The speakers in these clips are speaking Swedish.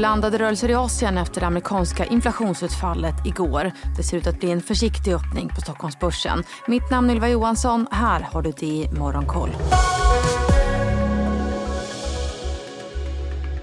Blandade rörelser i Asien efter det amerikanska inflationsutfallet igår. Det ser ut att bli en försiktig öppning på Stockholmsbörsen. Mitt namn är Ylva Johansson. Här har du det i Morgonkoll.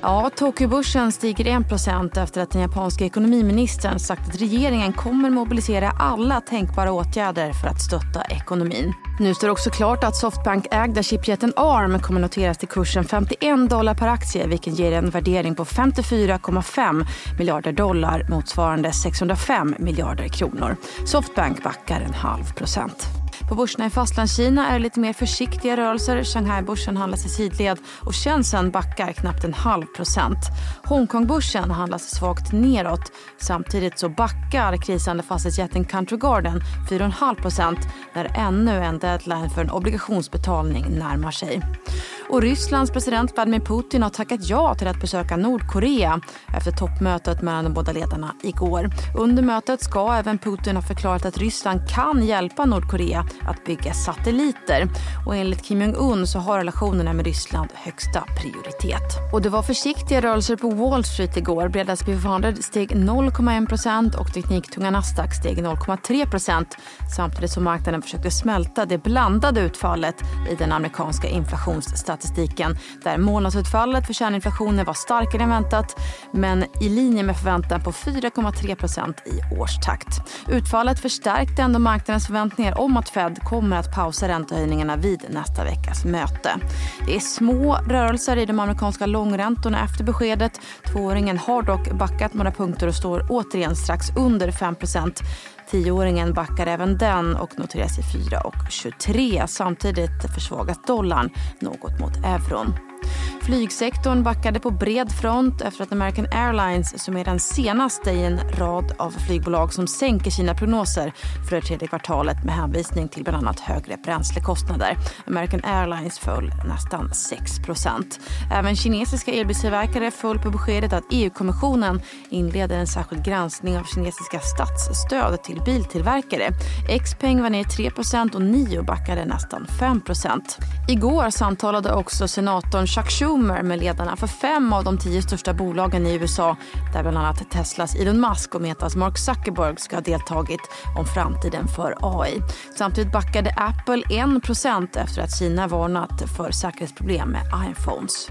Ja, Tokyobörsen stiger 1% efter att den japanska ekonomiministern sagt att regeringen kommer mobilisera alla tänkbara åtgärder för att stötta ekonomin. Nu står det också klart att Softbank-ägda chipjätten ARM kommer noteras till kursen 51 dollar per aktie vilket ger en värdering på 54,5 miljarder dollar motsvarande 605 miljarder kronor. Softbank backar en halv procent. På börserna i Fastlandskina är det lite mer försiktiga rörelser. Shanghai-börsen handlas i sidled och Shenzhen backar knappt en halv procent. Hongkongbörsen handlas svagt neråt. Samtidigt så backar krisande fastighetsjätten Country Garden 4,5 procent när ännu en deadline för en obligationsbetalning närmar sig. Och Rysslands president Vladimir Putin har tackat ja till att besöka Nordkorea efter toppmötet mellan de båda ledarna igår. Under mötet ska även Putin ha förklarat att Ryssland kan hjälpa Nordkorea att bygga satelliter. Och enligt Kim Jong-Un så har relationerna med Ryssland högsta prioritet. Och det var försiktiga rörelser på Wall Street igår. Breda S&P 500 steg 0,1% och tekniktunga Nasdaq steg 0,3% samtidigt som marknaden försökte smälta det blandade utfallet i den amerikanska inflationsstatistiken där månadsutfallet för kärninflationen var starkare än väntat men i linje med förväntan på 4,3% i årstakt. Utfallet förstärkte ändå marknadens förväntningar om att Fed kommer att pausa räntehöjningarna vid nästa veckas möte. Det är små rörelser i de amerikanska långräntorna efter beskedet. Tvååringen har dock backat några punkter och står återigen strax under 5% Tioåringen backar även den och noteras i 4,23. Samtidigt försvagas dollarn något mot euron. Flygsektorn backade på bred front efter att American Airlines, som är den senaste i en rad av flygbolag som sänker sina prognoser för det tredje kvartalet med hänvisning till bland annat högre bränslekostnader. American Airlines föll nästan 6% Även kinesiska elbilstillverkare föll på beskedet att EU-kommissionen inleder en särskild granskning av kinesiska statsstöd till biltillverkare. Xpeng var ner 3% och Nio backade nästan 5% Igår samtalade också senatorn Chuck Schumer med ledarna för fem av de tio största bolagen i USA där bland annat Teslas Elon Musk och Metas Mark Zuckerberg ska ha deltagit om framtiden för AI. Samtidigt backade Apple 1 efter att Kina varnat för säkerhetsproblem med iPhones.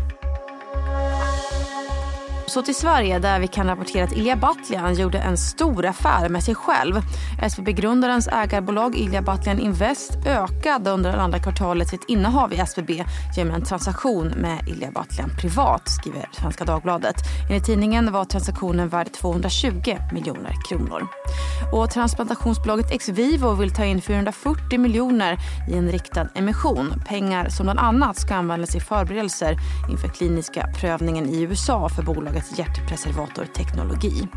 Så till Sverige där vi kan rapportera att Ilja Batljan gjorde en stor affär med sig själv. SBB-grundarens ägarbolag Ilja Batljan Invest ökade under det andra kvartalet sitt innehav i SBB genom en transaktion med Ilja Batljan privat, skriver Svenska Dagbladet. Enligt tidningen var transaktionen värd 220 miljoner kronor. Och transplantationsbolaget Exvivo vill ta in 440 miljoner i en riktad emission. Pengar som bland annat ska användas i förberedelser inför kliniska prövningen i USA för bolagets hjärtpreservatorteknologi.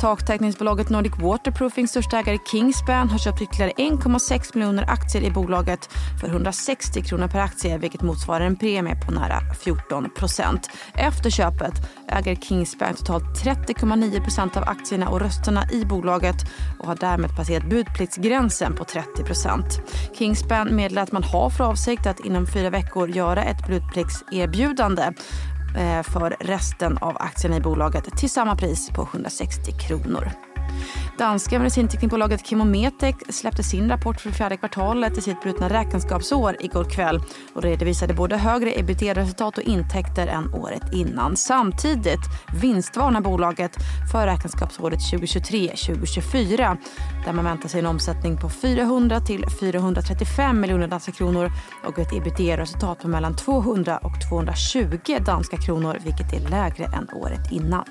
Taktäckningsbolaget Nordic Waterproofing största ägare Kingspan har köpt ytterligare 1,6 miljoner aktier i bolaget för 160 kronor per aktie vilket motsvarar en premie på nära 14 procent. Efter köpet äger Kingspan totalt 30,9 procent av aktierna och rösterna i bolaget och har därmed passerat budpliktsgränsen på 30. Kingspan meddelar att man har för avsikt att inom fyra veckor göra ett budpliktserbjudande eh, för resten av aktierna i bolaget till samma pris på 160 kronor. Danska medicinteknikbolaget Chemometec släppte sin rapport för fjärde kvartalet i sitt brutna räkenskapsår igår kväll och redovisade både högre ebitda-resultat och intäkter än året innan. Samtidigt vinstvarnar bolaget för räkenskapsåret 2023-2024 där man väntar sig en omsättning på 400 till 435 miljoner danska kronor och ett ebitda-resultat på mellan 200 och 220 danska kronor vilket är lägre än året innan.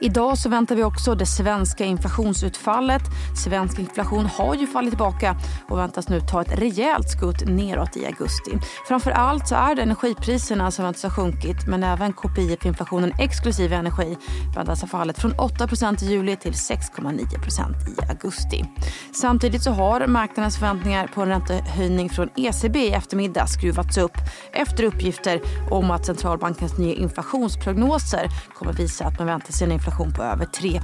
Idag så väntar vi också det svenska inflationsutfallet. Svensk inflation har ju fallit tillbaka och väntas nu ta ett rejält skutt neråt i augusti. Framför allt så är det energipriserna som väntas ha sjunkit men även KPI för inflationen exklusive energi väntas ha fallit från 8% i juli till 6,9% i augusti. Samtidigt så har marknadens förväntningar på en räntehöjning från ECB i eftermiddag skruvats upp efter uppgifter om att centralbankens nya inflationsprognoser kommer visa att man väntar sig en inflation inflation på över 3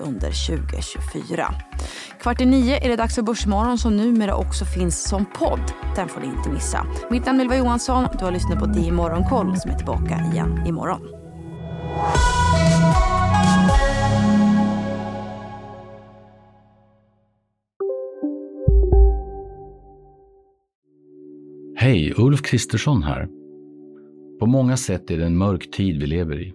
under 2024. Kvart i nio är det dags för Börsmorgon som numera också finns som podd. Den får ni inte missa. Mitt namn är Ylva Johansson. Du har lyssnat på DI Morgonkoll som är tillbaka igen imorgon. Hej, Ulf Kristersson här. På många sätt är det en mörk tid vi lever i.